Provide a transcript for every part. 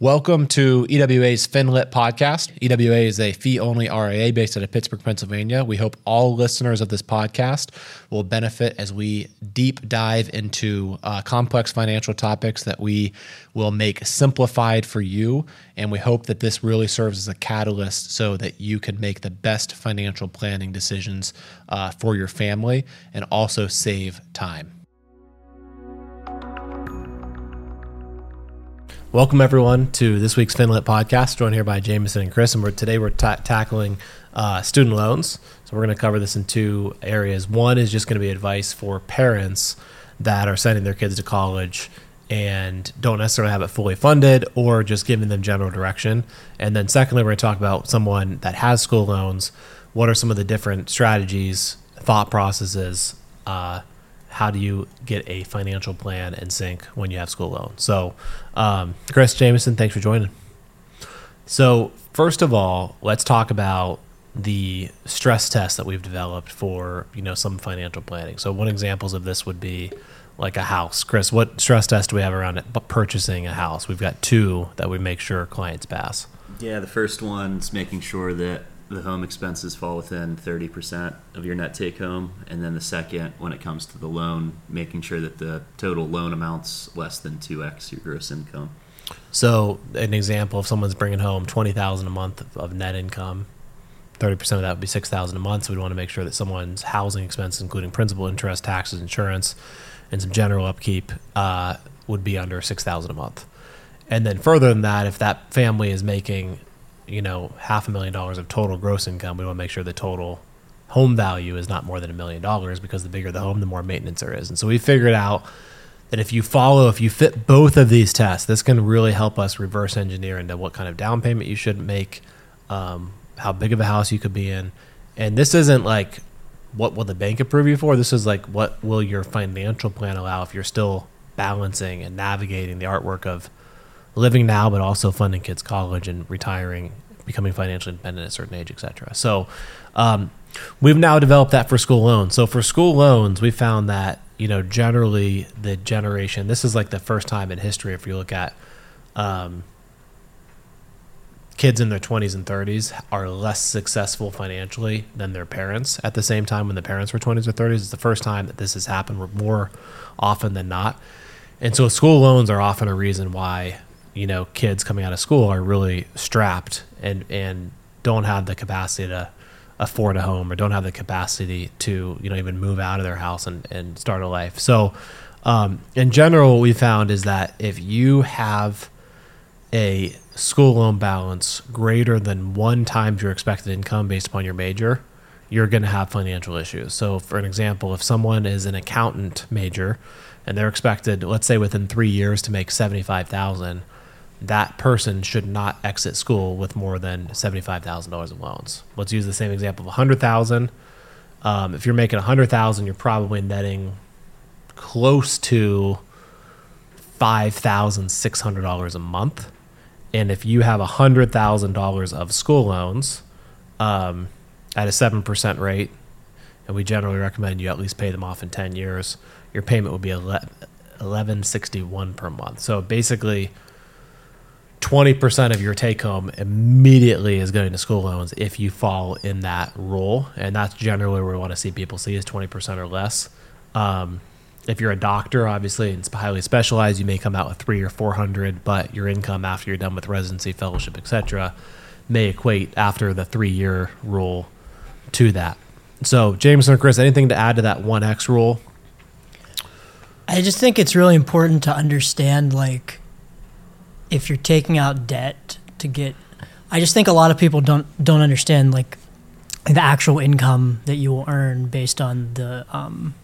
Welcome to EWA's FinLit podcast. EWA is a fee only RIA based out of Pittsburgh, Pennsylvania. We hope all listeners of this podcast will benefit as we deep dive into uh, complex financial topics that we will make simplified for you. And we hope that this really serves as a catalyst so that you can make the best financial planning decisions uh, for your family and also save time. Welcome everyone to this week's FinLit podcast. Joined here by Jamison and Chris, and we're, today we're ta- tackling uh, student loans. So we're going to cover this in two areas. One is just going to be advice for parents that are sending their kids to college and don't necessarily have it fully funded, or just giving them general direction. And then secondly, we're going to talk about someone that has school loans. What are some of the different strategies, thought processes? Uh, how do you get a financial plan in sync when you have school loan? So, um, Chris Jamison, thanks for joining. So, first of all, let's talk about the stress test that we've developed for you know some financial planning. So, one examples of this would be like a house. Chris, what stress test do we have around it? Purchasing a house. We've got two that we make sure clients pass. Yeah, the first one's making sure that the home expenses fall within 30% of your net take home. And then the second, when it comes to the loan, making sure that the total loan amount's less than 2x your gross income. So, an example if someone's bringing home 20000 a month of net income, 30% of that would be 6000 a month. So, we'd want to make sure that someone's housing expenses, including principal, interest, taxes, insurance, and some general upkeep, uh, would be under 6000 a month. And then, further than that, if that family is making you know half a million dollars of total gross income, we want to make sure the total home value is not more than a million dollars because the bigger the home, the more maintenance there is. And so we figured out that if you follow, if you fit both of these tests, this can really help us reverse engineer into what kind of down payment you should make, um, how big of a house you could be in. And this isn't like what will the bank approve you for. This is like what will your financial plan allow if you're still balancing and navigating the artwork of living now, but also funding kids' college and retiring, becoming financially independent at a certain age, etc. So um, we've now developed that for school loans. So for school loans, we found that you know generally the generation. This is like the first time in history if you look at. Um, kids in their 20s and 30s are less successful financially than their parents at the same time when the parents were 20s or 30s. It's the first time that this has happened more often than not. And so school loans are often a reason why you know kids coming out of school are really strapped and and don't have the capacity to afford a home or don't have the capacity to you know even move out of their house and, and start a life. So um, in general what we found is that if you have a school loan balance greater than one times your expected income based upon your major you're going to have financial issues. So for an example if someone is an accountant major and they're expected let's say within three years to make 75000 that person should not exit school with more than $75,000 in loans. Let's use the same example of a 100,000. Um, if you're making a 100,000, you're probably netting close to $5,600 a month. And if you have a $100,000 of school loans um, at a 7% rate, and we generally recommend you at least pay them off in 10 years, your payment would be 1161 per month. So basically, 20% of your take home immediately is going to school loans if you fall in that role. And that's generally where we want to see people see is 20% or less. Um, if you're a doctor, obviously it's highly specialized, you may come out with three or 400, but your income after you're done with residency, fellowship, etc., may equate after the three year rule to that. So, Jamison or Chris, anything to add to that 1X rule? I just think it's really important to understand like if you're taking out debt to get I just think a lot of people don't don't understand like the actual income that you will earn based on the um,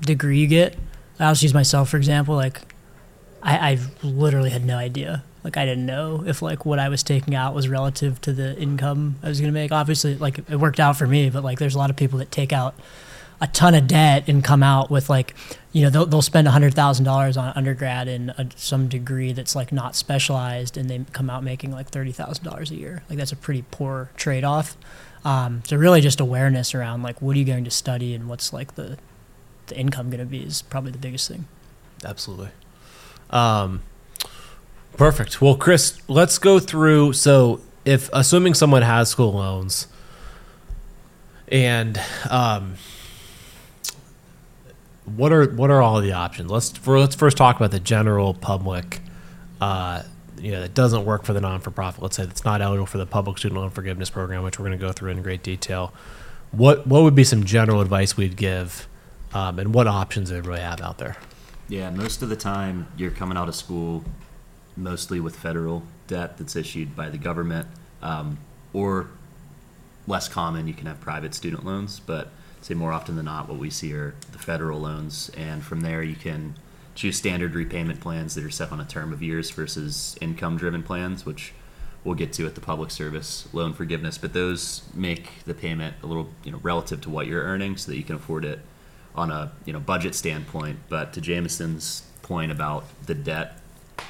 degree you get. I'll just use myself for example. Like I, I literally had no idea. Like I didn't know if like what I was taking out was relative to the income I was gonna make. Obviously, like it worked out for me, but like there's a lot of people that take out a ton of debt and come out with like you know they'll, they'll spend $100000 on undergrad in a, some degree that's like not specialized and they come out making like $30000 a year like that's a pretty poor trade-off um, so really just awareness around like what are you going to study and what's like the the income going to be is probably the biggest thing absolutely um, Perfect. Well, Chris, let's go through. So, if assuming someone has school loans, and um, what are what are all the options? Let's for, let's first talk about the general public. Uh, you know, that doesn't work for the non for profit. Let's say that's not eligible for the public student loan forgiveness program, which we're going to go through in great detail. What what would be some general advice we'd give, um, and what options we really have out there? Yeah, most of the time you're coming out of school mostly with federal debt that's issued by the government, um, or less common, you can have private student loans. But say more often than not, what we see are the federal loans, and from there you can choose standard repayment plans that are set on a term of years versus income-driven plans, which we'll get to at the public service loan forgiveness. But those make the payment a little, you know, relative to what you're earning, so that you can afford it on a you know budget standpoint. But to Jamison's point about the debt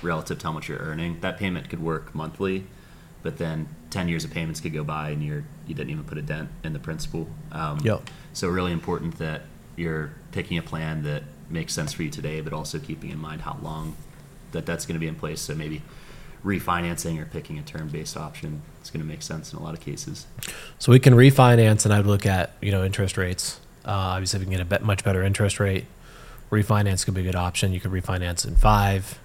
relative to how much you're earning, that payment could work monthly, but then ten years of payments could go by and you're you didn't even put a dent in the principal. Um, Yep. So really important that you're picking a plan that makes sense for you today, but also keeping in mind how long that that's going to be in place. So maybe refinancing or picking a term-based option is going to make sense in a lot of cases. So we can refinance, and I'd look at you know interest rates. Uh, obviously, we can get a much better interest rate, refinance could be a good option. You could refinance in five,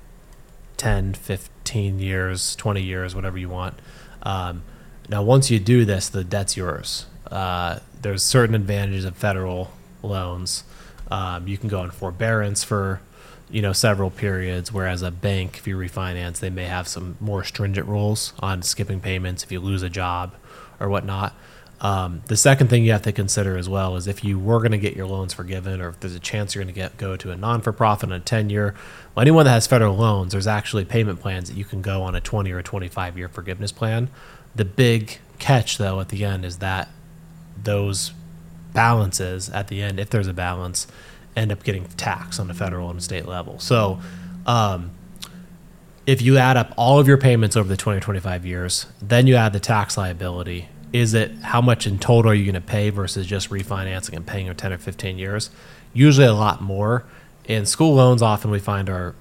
10, 15 years, 20 years, whatever you want. Um, now, once you do this, the debt's yours. Uh, there's certain advantages of federal loans. Um, you can go on forbearance for you know several periods, whereas a bank, if you refinance, they may have some more stringent rules on skipping payments if you lose a job or whatnot. Um, the second thing you have to consider as well is if you were going to get your loans forgiven, or if there's a chance you're going to get go to a non-for-profit in a 10-year. Well, anyone that has federal loans, there's actually payment plans that you can go on a 20 or a 25-year forgiveness plan. The big catch, though, at the end is that those balances at the end, if there's a balance, end up getting taxed on the federal and state level. So, um, if you add up all of your payments over the 20 or 25 years, then you add the tax liability. Is it how much in total are you going to pay versus just refinancing and paying over 10 or 15 years? Usually a lot more. And school loans often we find are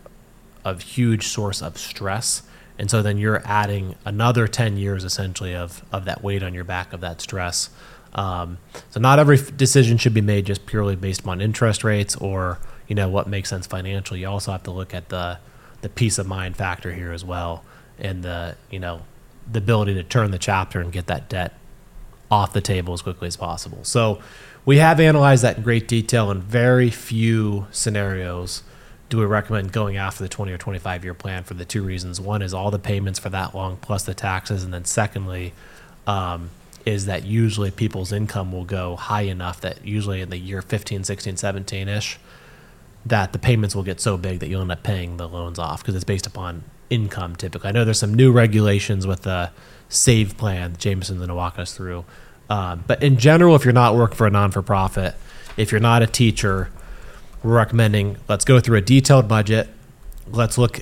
a huge source of stress. And so then you're adding another 10 years essentially of, of that weight on your back of that stress. Um, so not every decision should be made just purely based on interest rates or, you know, what makes sense financially. You also have to look at the, the peace of mind factor here as well. And the, you know, the ability to turn the chapter and get that debt off the table as quickly as possible. So we have analyzed that in great detail in very few scenarios do we recommend going after the 20 or 25 year plan for the two reasons. One is all the payments for that long plus the taxes. And then secondly, um, is that usually people's income will go high enough that usually in the year 15, 16, 17 ish, that the payments will get so big that you'll end up paying the loans off because it's based upon income typically. I know there's some new regulations with the save plan Jamison's going to walk us through. Um, but in general, if you're not working for a non for profit, if you're not a teacher, we're recommending let's go through a detailed budget. Let's look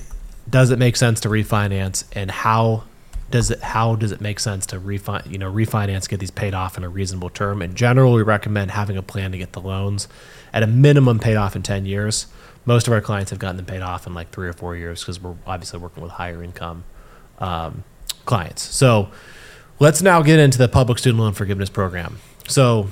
does it make sense to refinance and how does it how does it make sense to refi- you know refinance get these paid off in a reasonable term? In general we recommend having a plan to get the loans at a minimum paid off in 10 years. Most of our clients have gotten them paid off in like three or four years because we're obviously working with higher income um, clients. So let's now get into the public student loan forgiveness program. So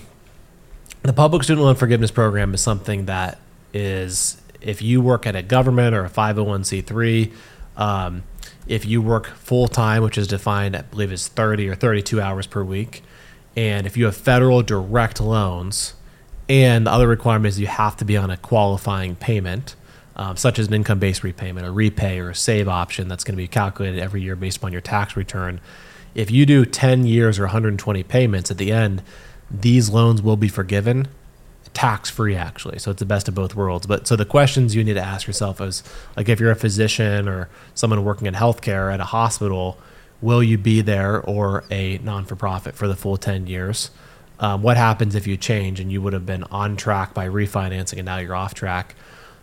the public student loan forgiveness program is something that is if you work at a government or a 501c3 um, if you work full time which is defined i believe is 30 or 32 hours per week and if you have federal direct loans and the other requirement is you have to be on a qualifying payment um, such as an income-based repayment a repay or a save option that's going to be calculated every year based upon your tax return. If you do 10 years or 120 payments at the end these loans will be forgiven tax free actually. So it's the best of both worlds. But so the questions you need to ask yourself is like if you're a physician or someone working in healthcare at a hospital will you be there or a non-for-profit for the full 10 years? Um, what happens if you change and you would have been on track by refinancing and now you're off track?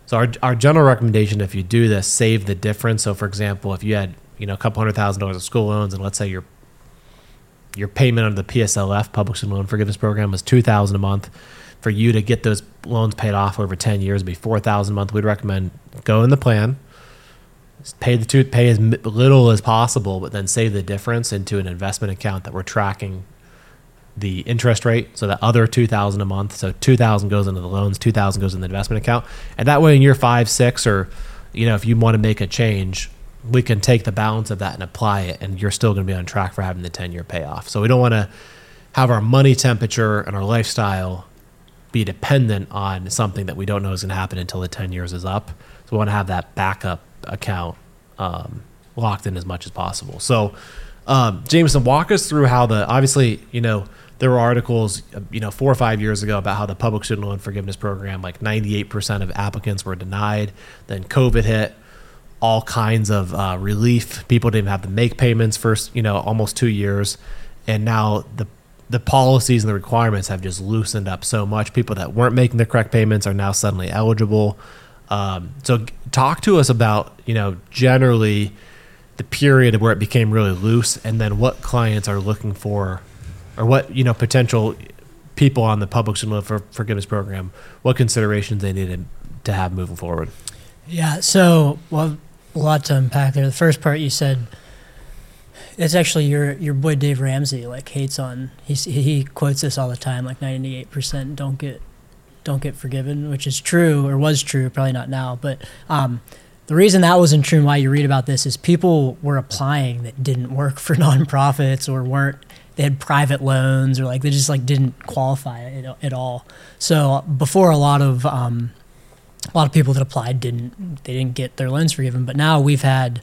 So our, our general recommendation if you do this save the difference. So for example if you had you know a couple hundred thousand dollars of school loans and let's say your your payment under the PSLF public student loan forgiveness program was 2000 a month for you to get those loans paid off over 10 years be 4000 a month we'd recommend go in the plan pay the two, pay as little as possible, but then save the difference into an investment account that we're tracking the interest rate. So that other two thousand a month, so two thousand goes into the loans, two thousand goes in the investment account, and that way in year five, six, or you know, if you want to make a change, we can take the balance of that and apply it, and you're still going to be on track for having the ten year payoff. So we don't want to have our money temperature and our lifestyle be dependent on something that we don't know is going to happen until the 10 years is up. So we want to have that backup account um, locked in as much as possible. So, um, Jamison, walk us through how the obviously, you know, there were articles, you know, four or five years ago about how the public student loan forgiveness program, like 98% of applicants were denied. Then COVID hit, all kinds of uh, relief. People didn't have to make payments for, you know, almost two years. And now the the policies and the requirements have just loosened up so much. People that weren't making the correct payments are now suddenly eligible. Um, so, talk to us about you know generally the period of where it became really loose, and then what clients are looking for, or what you know potential people on the public student forgiveness program, what considerations they needed to have moving forward. Yeah, so well, a lot to unpack there. The first part you said, it's actually your your boy Dave Ramsey like hates on. He's, he quotes this all the time, like ninety eight percent don't get don't get forgiven, which is true or was true, probably not now. But um, the reason that wasn't true and why you read about this is people were applying that didn't work for nonprofits or weren't they had private loans or like they just like didn't qualify at, at all. So before a lot of um, a lot of people that applied didn't they didn't get their loans forgiven. But now we've had,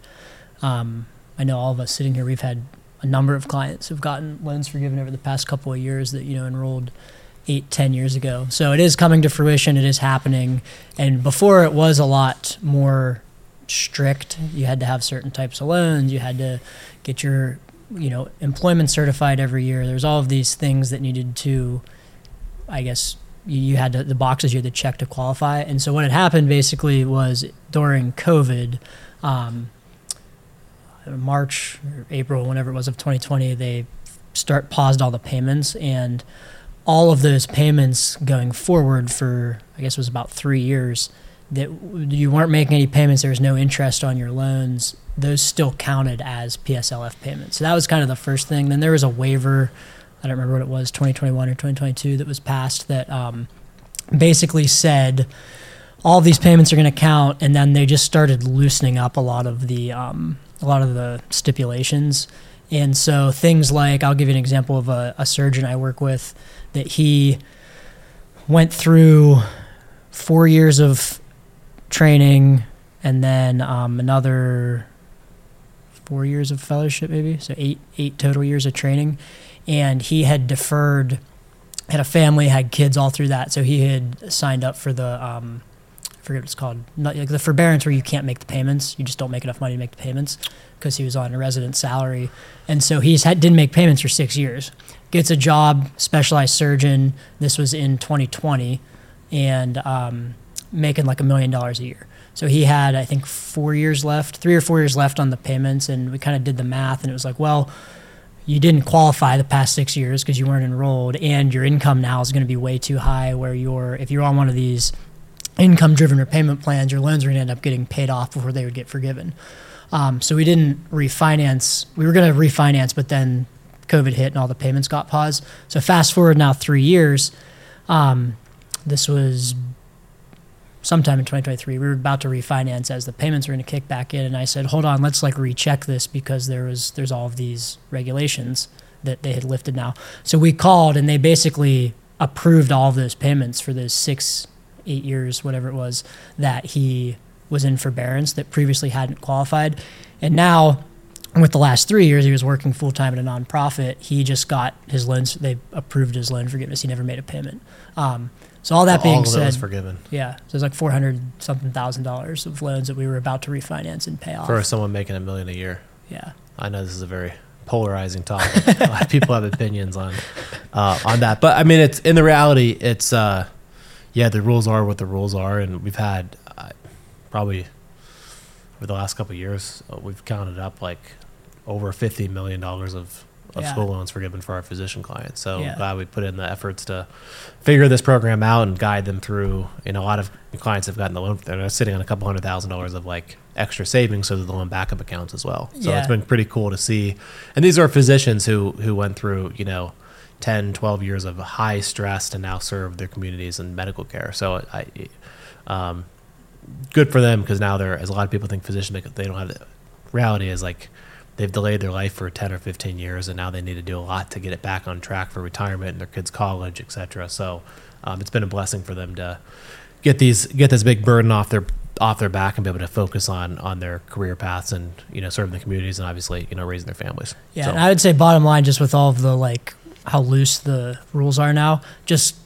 um, I know all of us sitting here, we've had a number of clients who've gotten loans forgiven over the past couple of years that you know enrolled eight, ten years ago. So it is coming to fruition. It is happening. And before it was a lot more strict. You had to have certain types of loans. You had to get your you know employment certified every year. There's all of these things that needed to, I guess, you, you had to, the boxes you had to check to qualify. And so what had happened basically was during COVID, um, March or April, whenever it was of 2020, they start paused all the payments and all of those payments going forward for I guess it was about three years that you weren't making any payments. There was no interest on your loans. Those still counted as PSLF payments. So that was kind of the first thing. Then there was a waiver. I don't remember what it was, 2021 or 2022, that was passed that um, basically said all these payments are going to count, and then they just started loosening up a lot of the um, a lot of the stipulations. And so things like I'll give you an example of a, a surgeon I work with that he went through four years of training and then um, another four years of fellowship maybe? So eight eight total years of training. And he had deferred had a family had kids all through that. So he had signed up for the um, forget what it's called not like the forbearance where you can't make the payments. You just don't make enough money to make the payments because he was on a resident salary. And so he's had didn't make payments for six years. Gets a job specialized surgeon. This was in 2020 and um, making like a million dollars a year. So he had i think four years left three or four years left on the payments and we kind of did the math and it was like well you didn't qualify the past six years because you weren't enrolled and your income now is going to be way too high where you're if you're on one of these income driven repayment plans your loans are going to end up getting paid off before they would get forgiven. Um, so we didn't refinance we were going to refinance but then covid hit and all the payments got paused. So fast forward now three years um, this was sometime in 2023 we were about to refinance as the payments were going to kick back in and i said hold on let's like recheck this because there was there's all of these regulations that they had lifted now. So we called and they basically approved all of those payments for those six eight years whatever it was that he was in forbearance that previously hadn't qualified. And now with the last three years he was working full-time at a nonprofit. He just got his loans they approved his loan forgiveness. He never made a payment. Um, so all that being all said forgiven. yeah, so it's like four hundred something thousand dollars of loans that we were about to refinance and pay off. for someone making a million a year. yeah, I know this is a very polarizing topic. a lot of people have opinions on uh, on that, but I mean, it's in the reality, it's uh, yeah, the rules are what the rules are, and we've had uh, probably over the last couple of years, uh, we've counted up like over fifty million dollars of of Yeah. school loans forgiven for our physician clients. So Yeah. glad we put in the efforts to figure this program out and guide them through. You know, a lot of clients have gotten the loan; they're sitting on a couple hundred thousand dollars of like extra savings, so the loan backup accounts as well. So Yeah. it's been pretty cool to see. And these are physicians who who went through, you know. 10 12 years of high stress to now serve their communities in medical care. So i um, good for them because now they're as a lot of people think physicians they don't have the reality is like they've delayed their life for 10 or 15 years and now they need to do a lot to get it back on track for retirement and their kids college etc so um, it's been a blessing for them to get these get this big burden off their off their back and be able to focus on on their career paths and you know serving the communities and obviously you know raising their families. Yeah, So- and I would say bottom line, just with all of the like how loose the rules are now, just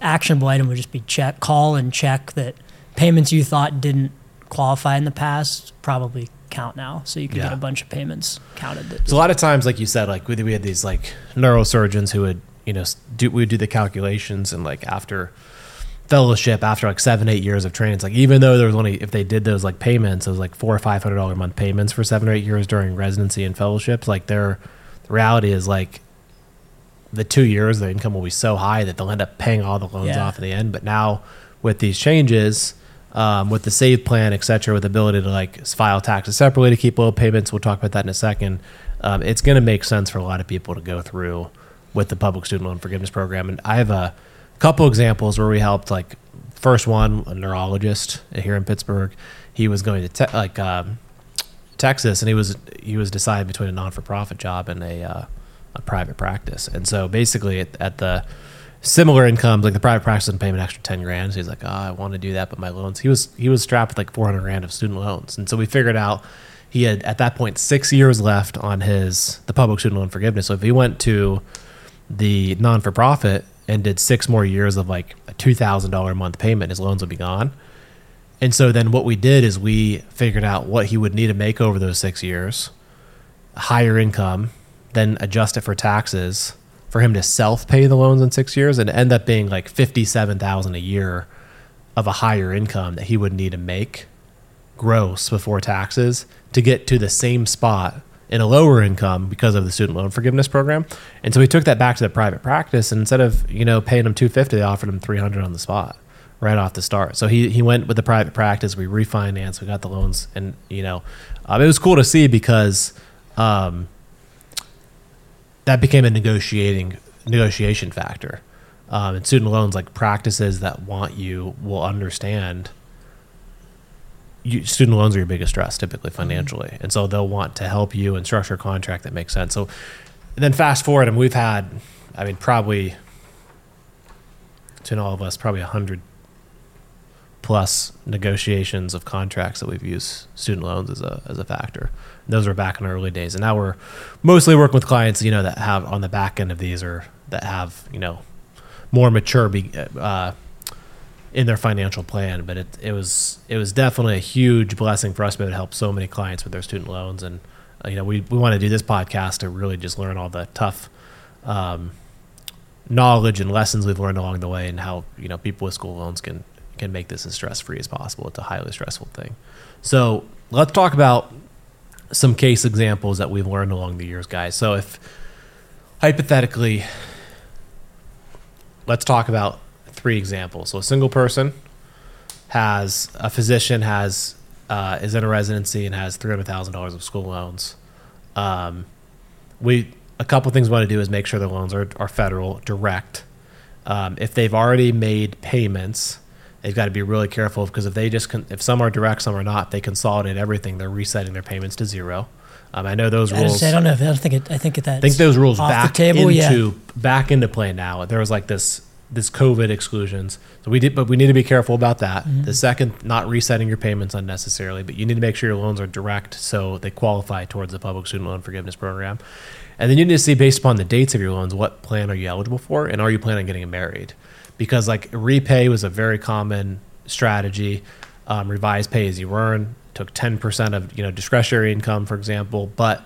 actionable item would just be check, call and check that payments you thought didn't qualify in the past probably count now, so you can get a bunch of payments counted. That So a lot of times, like you said, like we, we had these like neurosurgeons who would, you know, do we would do the calculations and like after fellowship, after like seven, eight years of training, it's like even though there was only if they did those like payments, it was like four or five hundred dollar a month payments for seven or eight years during residency and fellowships. Like their the reality is like the two years the income will be so high that they'll end up paying all the loans Yeah. off in the end. But now with these changes, um, with the save plan, et cetera, with the ability to like file taxes separately to keep low payments, we'll talk about that in a second. Um, it's going to make sense for a lot of people to go through with the public student loan forgiveness program. And I have a couple examples where we helped. Like first one, a neurologist here in Pittsburgh. He was going to te- like um, Texas, and he was he was deciding between a non for profit job and a uh, a private practice. And so basically, at, at the similar incomes, like the private practice and paying an extra ten grand. So he's like, oh, I want to do that, but my loans. He was he was strapped with like four hundred grand of student loans, and so we figured out he had at that point six years left on his the public student loan forgiveness. So if he went to the non for profit and did six more years of like a two thousand dollar a month payment, his loans would be gone. And so then what we did is we figured out what he would need to make over those six years, higher income, then adjust it for taxes for him to self pay the loans in six years and end up being like fifty seven thousand a year of a higher income that he would need to make gross before taxes to get to the same spot in a lower income because of the student loan forgiveness program. And so he took that back to the private practice and instead of, you know, paying him 250, they offered him 300 on the spot right off the start. So he, he went with the private practice, we refinanced, we got the loans and, you know, um, it was cool to see because, um, that became a negotiating negotiation factor. Um, and student loans, like practices that want you, will understand. You, student loans are your biggest stress, typically financially, and so they'll want to help you and structure a contract that makes sense. So, and then fast forward, and we've had, I mean, probably between all of us, probably a hundred plus negotiations of contracts that we've used student loans as a as a factor. Those were back in our early days, and now we're mostly working with clients, you know, that have on the back end of these or that have you know more mature be, uh, in their financial plan. But it it was it was definitely a huge blessing for us to help so many clients with their student loans, and uh, you know we we want to do this podcast to really just learn all the tough. Um, knowledge and lessons we've learned along the way and how you know people with school loans can can make this as stress free as possible. It's a highly stressful thing. So let's talk about some case examples that we've learned along the years guys. So if hypothetically let's talk about three examples. So a single person has a physician has uh, is in a residency and has $300000 of school loans. Um, we a couple things we want to do is make sure the loans are, are federal direct. Um, if they've already made payments, they've got to be really careful because if they just con- if some are direct, some are not, they consolidate everything. They're resetting their payments to zero. Um, I know those I, rules. just, I don't know if I don't think it. I think that I think those rules back table. into yeah, back into play now. There was like this this COVID exclusions, so we did, but we need to be careful about that. Mm-hmm. The second, not resetting your payments unnecessarily, but you need to make sure your loans are direct so they qualify towards the public student loan forgiveness program. And then you need to see based upon the dates of your loans, what plan are you eligible for, and are you planning on getting married? Because like repay was a very common strategy. Um, revised pay as you earn took ten percent of you know discretionary income, for example, but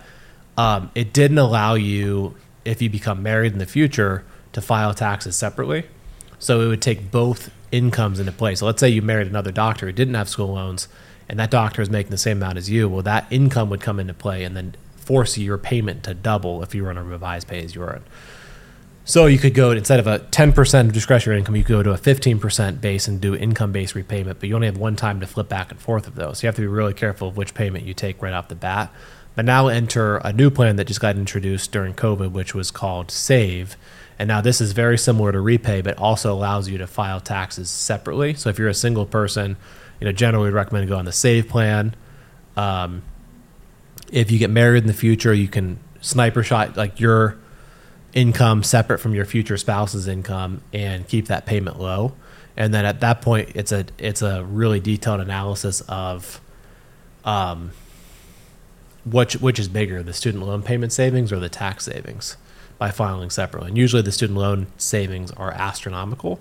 um, it didn't allow you if you become married in the future to file taxes separately. So it would take both incomes into play. So let's say you married another doctor who didn't have school loans, and that doctor is making the same amount as you. Well, that income would come into play, and then force your payment to double if you were on a revised pay as you earn. So you could go instead of a 10% of discretionary income, you could go to a 15% base and do income based repayment, but you only have one time to flip back and forth of those. So you have to be really careful of which payment you take right off the bat. But now enter a new plan that just got introduced during COVID, which was called Save. And now this is very similar to Repay, but also allows you to file taxes separately. So if you're a single person, you know, generally we'd recommend go on the Save plan. Um, if you get married in the future, you can sniper shot like your income separate from your future spouse's income and keep that payment low. And then at that point, it's a it's a really detailed analysis of um, which which is bigger, the student loan payment savings or the tax savings by filing separately. And usually, the student loan savings are astronomical,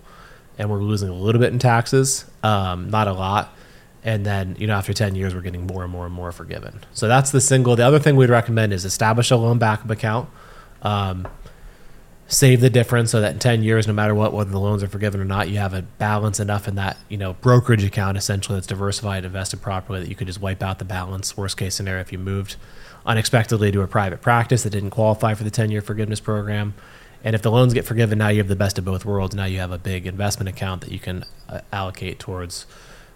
and we're losing a little bit in taxes, um, not a lot. And then, you know, after 10 years, we're getting more and more and more forgiven. So that's the single. The other thing we'd recommend is establish a loan backup account. Um, save the difference so that in 10 years no matter what whether the loans are forgiven or not you have a balance enough in that you know brokerage account essentially that's diversified invested properly that you could just wipe out the balance. Worst case scenario if you moved unexpectedly to a private practice that didn't qualify for the 10 year forgiveness program and if the loans get forgiven now you have the best of both worlds. Now you have a big investment account that you can uh, allocate towards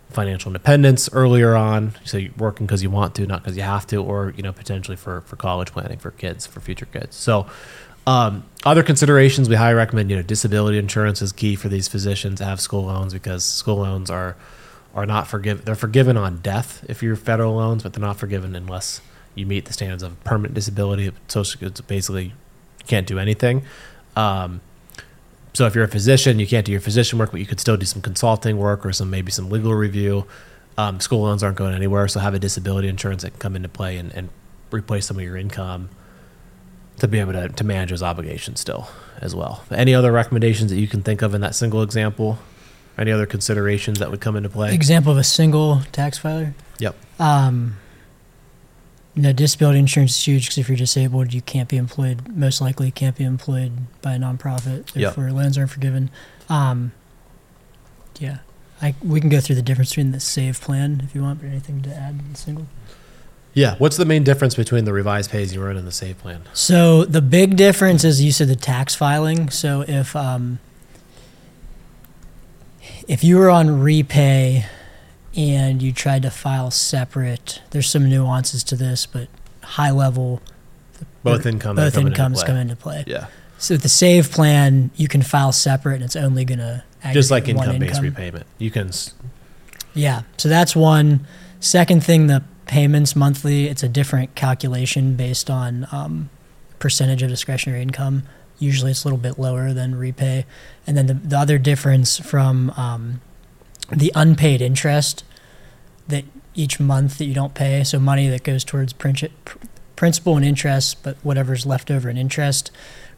financial independence earlier on. So you're working because you want to not because you have to or you know potentially for for college planning for kids for future kids. So um, other considerations we highly recommend, you know, disability insurance is key for these physicians have school loans because school loans are are not forgiven. They're forgiven on death if you're federal loans, but they're not forgiven unless you meet the standards of permanent disability. Social it's basically can't do anything. Um, so if you're a physician, you can't do your physician work, but you could still do some consulting work or some maybe some legal review. Um, school loans aren't going anywhere, so have a disability insurance that can come into play and, and replace some of your income to be able to, to manage those obligations still as well. Any other recommendations that you can think of in that single example? Any other considerations that would come into play? Example of a single tax filer. Yep. Um, you know, disability insurance is huge because if you're disabled, you can't be employed. Most likely, can't be employed by a nonprofit. Yep. Therefore, loans aren't forgiven. Um, yeah, I we can go through the difference between the save plan if you want, but anything to add in single. Yeah. What's the main difference between the revised pays you earn and the save plan? So the big difference is you said the tax filing. So if um, if you were on repay and you tried to file separate, there's some nuances to this, but high level, Both income both come incomes into come into play. Yeah. So the save plan, you can file separate, and it's only gonna Just like income based income. repayment. You can s- Yeah. So that's one. Second thing, the payments monthly, it's a different calculation based on um, percentage of discretionary income. Usually it's a little bit lower than repay. And then the, the other difference from um, the unpaid interest that each month that you don't pay, so money that goes towards princi- principal and interest, but whatever's left over in interest,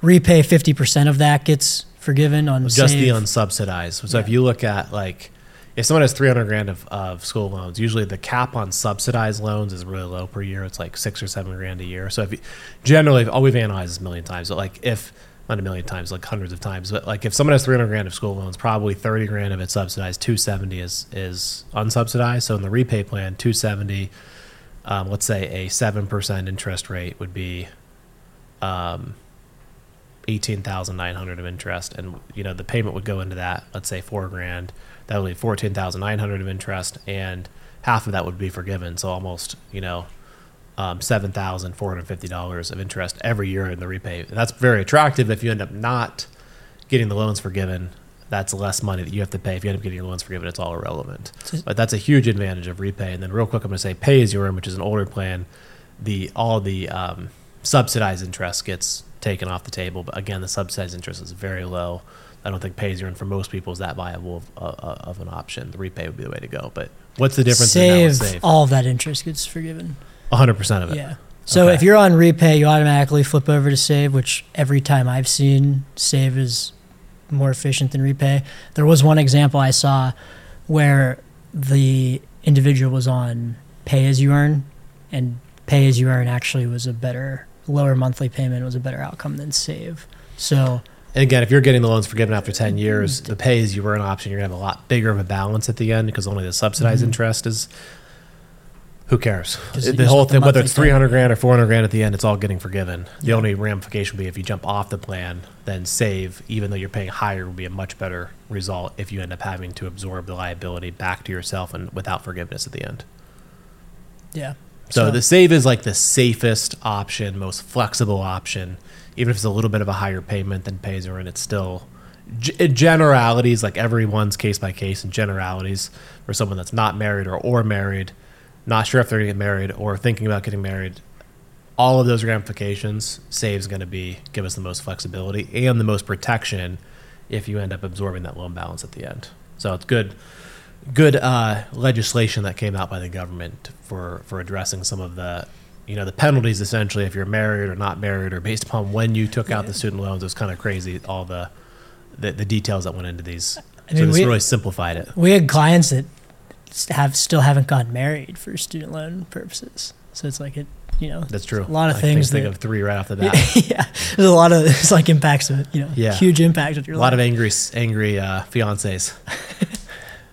repay 50% of that gets forgiven on just the save. unsubsidized. So if you look at like if someone has 300 grand of, of school loans, usually the cap on subsidized loans is really low per year. It's like six or seven grand a year. So if you, generally, all we've analyzed this a million times, but like if not a million times, like hundreds of times, but like if someone has 300 grand of school loans, probably 30 grand of it subsidized, 270 is is unsubsidized. So in the repay plan, 270, um, let's say a seven percent interest rate would be um, eighteen thousand nine hundred of interest, and you know the payment would go into that. Let's say four grand. That would be fourteen thousand nine hundred of interest, and half of that would be forgiven. So almost you know um, seven thousand four hundred fifty dollars of interest every year in the repay. And that's very attractive. If you end up not getting the loans forgiven, that's less money that you have to pay. If you end up getting your loans forgiven, it's all irrelevant. But that's a huge advantage of repay. And then real quick, I'm going to say pay as you earn, which is an older plan. The all the um, subsidized interest gets taken off the table. But again, the subsidized interest is very low. I don't think pay as you earn for most people is that viable of, uh, of an option. The repay would be the way to go. But what's the difference? in save, save? all of that interest gets forgiven. 100% of it. Yeah. So Okay. if you're on repay, you automatically flip over to save, which every time I've seen save is more efficient than repay. There was one example I saw where the individual was on pay as you earn, and pay as you earn actually was a better, lower monthly payment was a better outcome than save. So And again, if you're getting the loans forgiven after 10 years, the pay as you earn option, you're going to have a lot bigger of a balance at the end because only the subsidized Mhm. interest is Who cares? The whole split the thing, whether it's three hundred payment. grand or four hundred grand at the end, it's all getting forgiven. The Yeah. only ramification would be if you jump off the plan, then save, even though you're paying higher, would be a much better result if you end up having to absorb the liability back to yourself and without forgiveness at the end. Yeah. So, the save is like the safest option, most flexible option. Even if it's a little bit of a higher payment than pays or in, it's still generalities, like everyone's case by case and generalities for someone that's not married or, or married, not sure if they're going to get married or thinking about getting married. All of those ramifications, save's going to be give us the most flexibility and the most protection if you end up absorbing that loan balance at the end. So it's good good uh, legislation that came out by the government for for addressing some of the you know the penalties essentially if you're married or not married or based upon when you took out the student loans. It was kind of crazy all the the, the details that went into these. I mean, so this we- really simplified it. We had clients that have still haven't gotten married for student loan purposes. So it's like it, you know, That's true. A lot of think- things Think, that- of three right off the bat. yeah, there's a lot of it's like impacts of you know Yeah. huge impact on your life. a life. lot of angry angry uh, fiancés.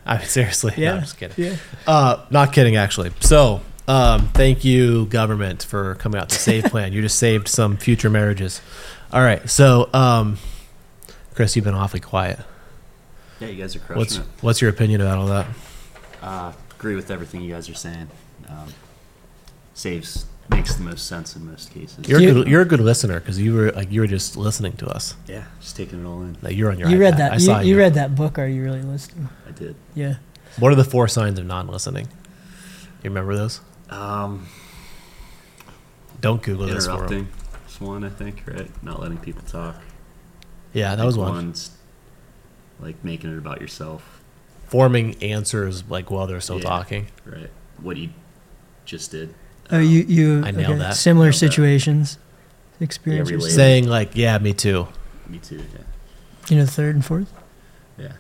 I mean, seriously. No, yeah, I'm just kidding. Yeah, Uh, not kidding, actually. So, um, thank you, government, for coming out to save plan. You just saved some future marriages. All right. So, um, Chris, you've been awfully quiet. Yeah, you guys are crushing What's it. what's your opinion about all that? Uh, agree with everything you guys are saying. Um, saves makes the most sense in most cases. You're a good, you're a good listener because you were like you were just listening to us. yeah, just taking it all in. Like you're on your. you read that. I You, saw you you read that book. Are you really listening? I did. Yeah. What are the four signs of non-listening? You remember those? Um, Don't Google this for 'em. interrupting. Is one, I think, right? Not letting people talk. Yeah, that was one. One's like making it about yourself, Forming answers like while they're still Yeah. talking. right? What you just did. Oh, you you I nailed that. similar Nailed that. situations, experiences. related. Saying like, yeah, me too. Me too. Yeah. you know, third and fourth. Yeah.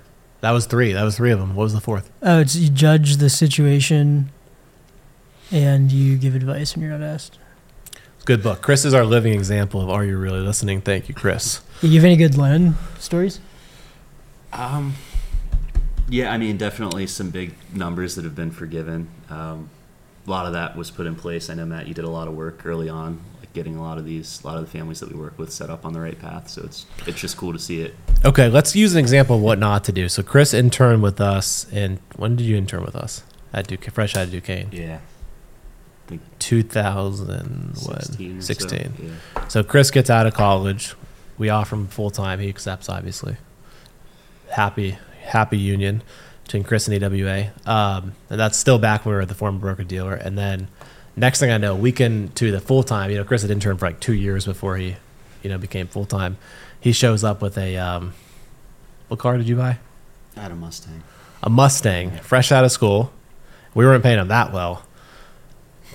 That was three. That was three of them. What was the fourth? Oh, it's you judge the situation, and you give advice when you're not asked. Good book. Chris is our living example of Are You Really Listening? Thank you, Chris. You have any good loan stories? Um, yeah, I mean, definitely some big numbers that have been forgiven. Um, a lot of that was put in place. I know Matt, you did a lot of work early on, like getting a lot of these, a lot of the families that we work with set up on the right path. So it's it's just cool to see it. Okay, let's use an example of what not to do. So Chris interned with us, and when did you intern with us? At Duke, fresh out of Duquesne, Yeah. 2016. 16. so. Yeah. So Chris gets out of college. We offer him full time. He accepts, obviously. Happy, happy union between Chris and EWA. Um, and that's still back when we were at the former broker dealer. And then next thing I know, we can to the full time. You know, Chris had interned for like two years before he, you know, became full time. He shows up with a, um, what car did you buy? I had a Mustang. a Mustang, fresh out of school. We weren't paying him that well.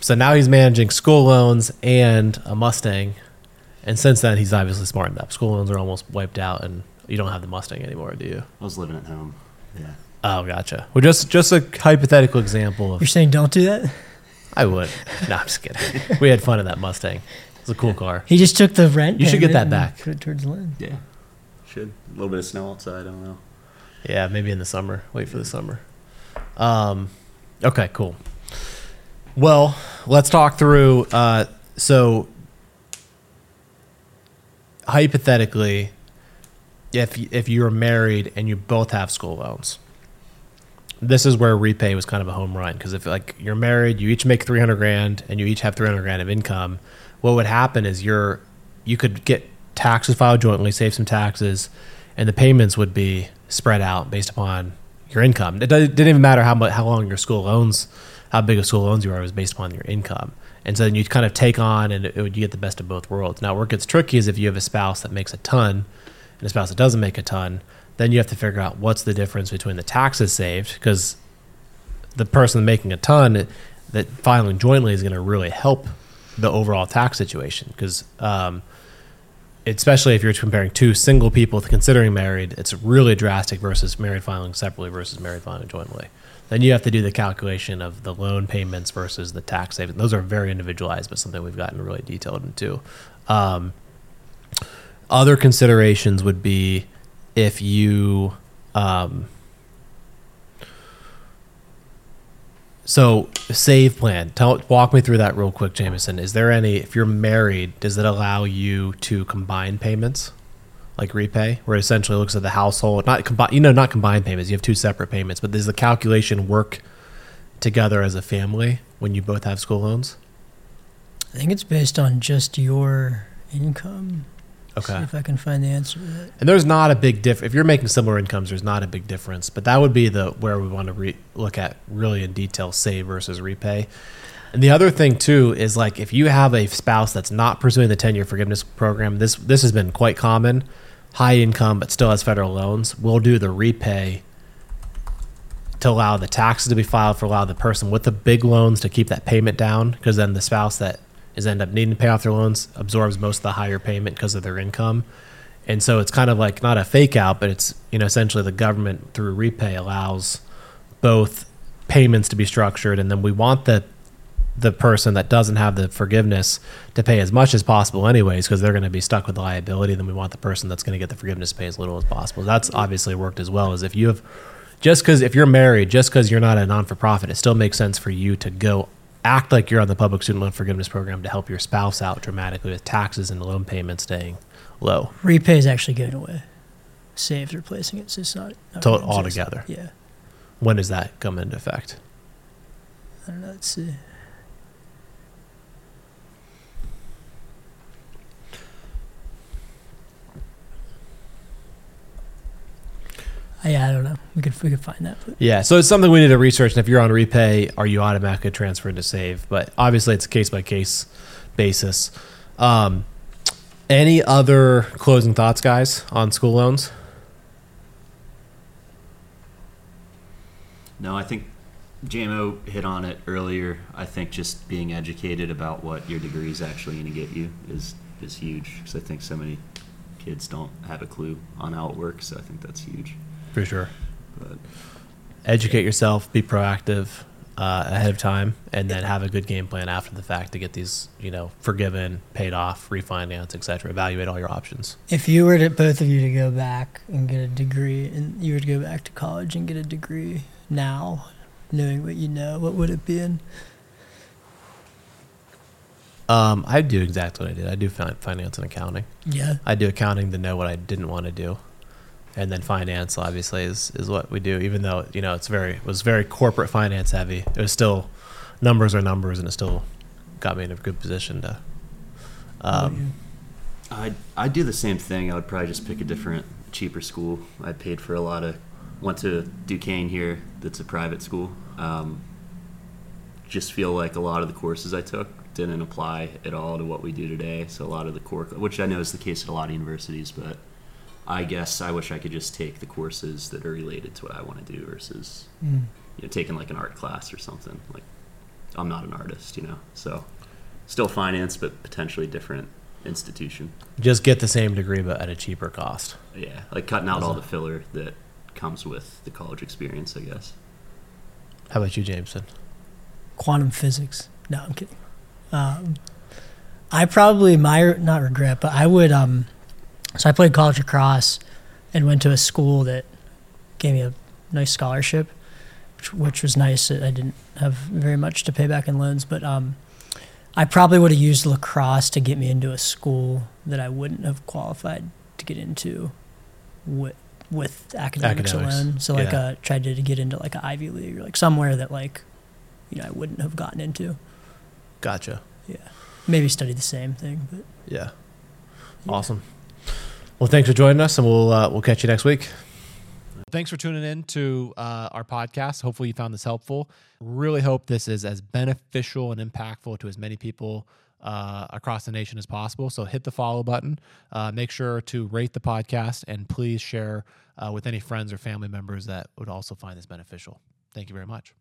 So now he's managing school loans and a Mustang. And since then, he's obviously smartened up. School loans are almost wiped out, and you don't have the Mustang anymore, do you? I was living at home. Yeah. Oh, gotcha. Well, just just a hypothetical example of You're saying don't do that. I would. No, I'm just kidding. We had fun in that Mustang. It's a cool car. He just took the rent. You should get payment that and back. Put it towards the loan. Yeah. Should. A little bit of snow outside. I don't know. Yeah, maybe in the summer. Wait for the summer. Um, okay, cool. Well, let's talk through. Uh, so, hypothetically, if if you're married and you both have school loans, this is where repay was kind of a home run because if like you're married, you each make three hundred grand and you each have three hundred grand of income. What would happen is you're you could get taxes filed jointly, save some taxes, and the payments would be spread out based upon your income. It didn't even matter how much how long your school loans, how big of school loans you are, it was based upon your income. And so then you kind of take on, and it, you get the best of both worlds. Now, where it gets tricky is if you have a spouse that makes a ton and a spouse that doesn't make a ton, then you have to figure out what's the difference between the taxes saved because the person making a ton that filing jointly is going to really help the overall tax situation because um, especially if you're comparing two single people considering married it's really drastic versus married filing separately versus married filing jointly. Then you have to do the calculation of the loan payments versus the tax savings those are very individualized but something we've gotten really detailed into. Um, other considerations would be if you um, So save plan. Tell walk me through that real quick, Jamison. Is there any if you're married, does it allow you to combine payments? Like repay, where it essentially looks at the household, not combine you know, not combined payments, you have two separate payments, but does the calculation work together as a family when you both have school loans? I think it's based on just your income. Okay. See if I can find the answer to that. And there's not a big difference. If you're making similar incomes, there's not a big difference. But that would be the where we want to re- look at really in detail save versus repay. And the other thing too is like if you have a spouse that's not pursuing the 10 year forgiveness program, this this has been quite common. High income but still has federal loans. We'll do the repay to allow the taxes to be filed for allow the person with the big loans to keep that payment down because then the spouse that is end up needing to pay off their loans absorbs most of the higher payment because of their income. And so it's kind of like not a fake out, but it's you know essentially the government through repay allows both payments to be structured, and then we want the the person that doesn't have the forgiveness to pay as much as possible anyways because they're going to be stuck with the liability then we want the person that's going to get the forgiveness to pay as little as possible that's obviously worked as well as if you have just because if you're married just because you're not a non-for-profit it still makes sense for you to go act like you're on the public student loan forgiveness program to help your spouse out dramatically with taxes and loan payments staying low Repay is actually going away. Saved replacing it, so it's not. not To- gonna altogether. Yeah. when does that come into effect I don't know. Let's see. Yeah, I don't know. We could we could find that. Yeah, so it's something we need to research. And if you're on repay, are you automatically transferred to save? But obviously, it's a case by case basis. Um, any other closing thoughts, guys, on school loans? No, I think JMO hit on it earlier. I think just being educated about what your degree is actually going to get you is is huge because I think so many kids don't have a clue on how it works. So I think that's huge. For sure. But Educate yourself, be proactive uh, ahead of time, and then have a good game plan after the fact to get these, you know, forgiven, paid off, refinance, etc. Evaluate all your options. if you were to both of you to go back and get a degree, and you were to go back to college and get a degree now, knowing what you know, what would it be in? Um, I do exactly what I did. I do fin- finance and accounting. Yeah. I do accounting to know what I didn't want to do, and then finance obviously is is what we do. Even though you know it's very it was very corporate finance heavy, it was still numbers are numbers, and it still got me in a good position to. Um, I'd, I'd do the same thing. I would probably just pick a different, cheaper school. I paid for a lot of, went to Duquesne here, that's a private school. Um, just feel like a lot of the courses I took didn't apply at all to what we do today. So a lot of the core, which I know is the case at a lot of universities, but I guess I wish I could just take the courses that are related to what I want to do versus Mm. you know, taking like an art class or something. Like, I'm not an artist, you know. So, still finance, but potentially different institution. just get the same degree, but at a cheaper cost. Yeah, like cutting out all the filler that comes with the college experience, I guess. How about you, Jamison? quantum physics. No, I'm kidding. Um, I probably my not regret, but I would. Um, so I played college lacrosse and went to a school that gave me a nice scholarship, which, which was nice. I didn't have very much to pay back in loans, but um, I probably would have used lacrosse to get me into a school that I wouldn't have qualified to get into with with academics, Academics, alone. So like yeah. uh, tried to get into like an Ivy League or like somewhere that like you know I wouldn't have gotten into. Gotcha. Yeah, maybe study the same thing, but Yeah. Awesome. Well, thanks for joining us, and we'll uh, we'll catch you next week. Thanks for tuning in to uh, our podcast. Hopefully, you found this helpful. Really hope this is as beneficial and impactful to as many people uh, across the nation as possible. So hit the follow button. Uh, make sure to rate the podcast and please share uh, with any friends or family members that would also find this beneficial. Thank you very much.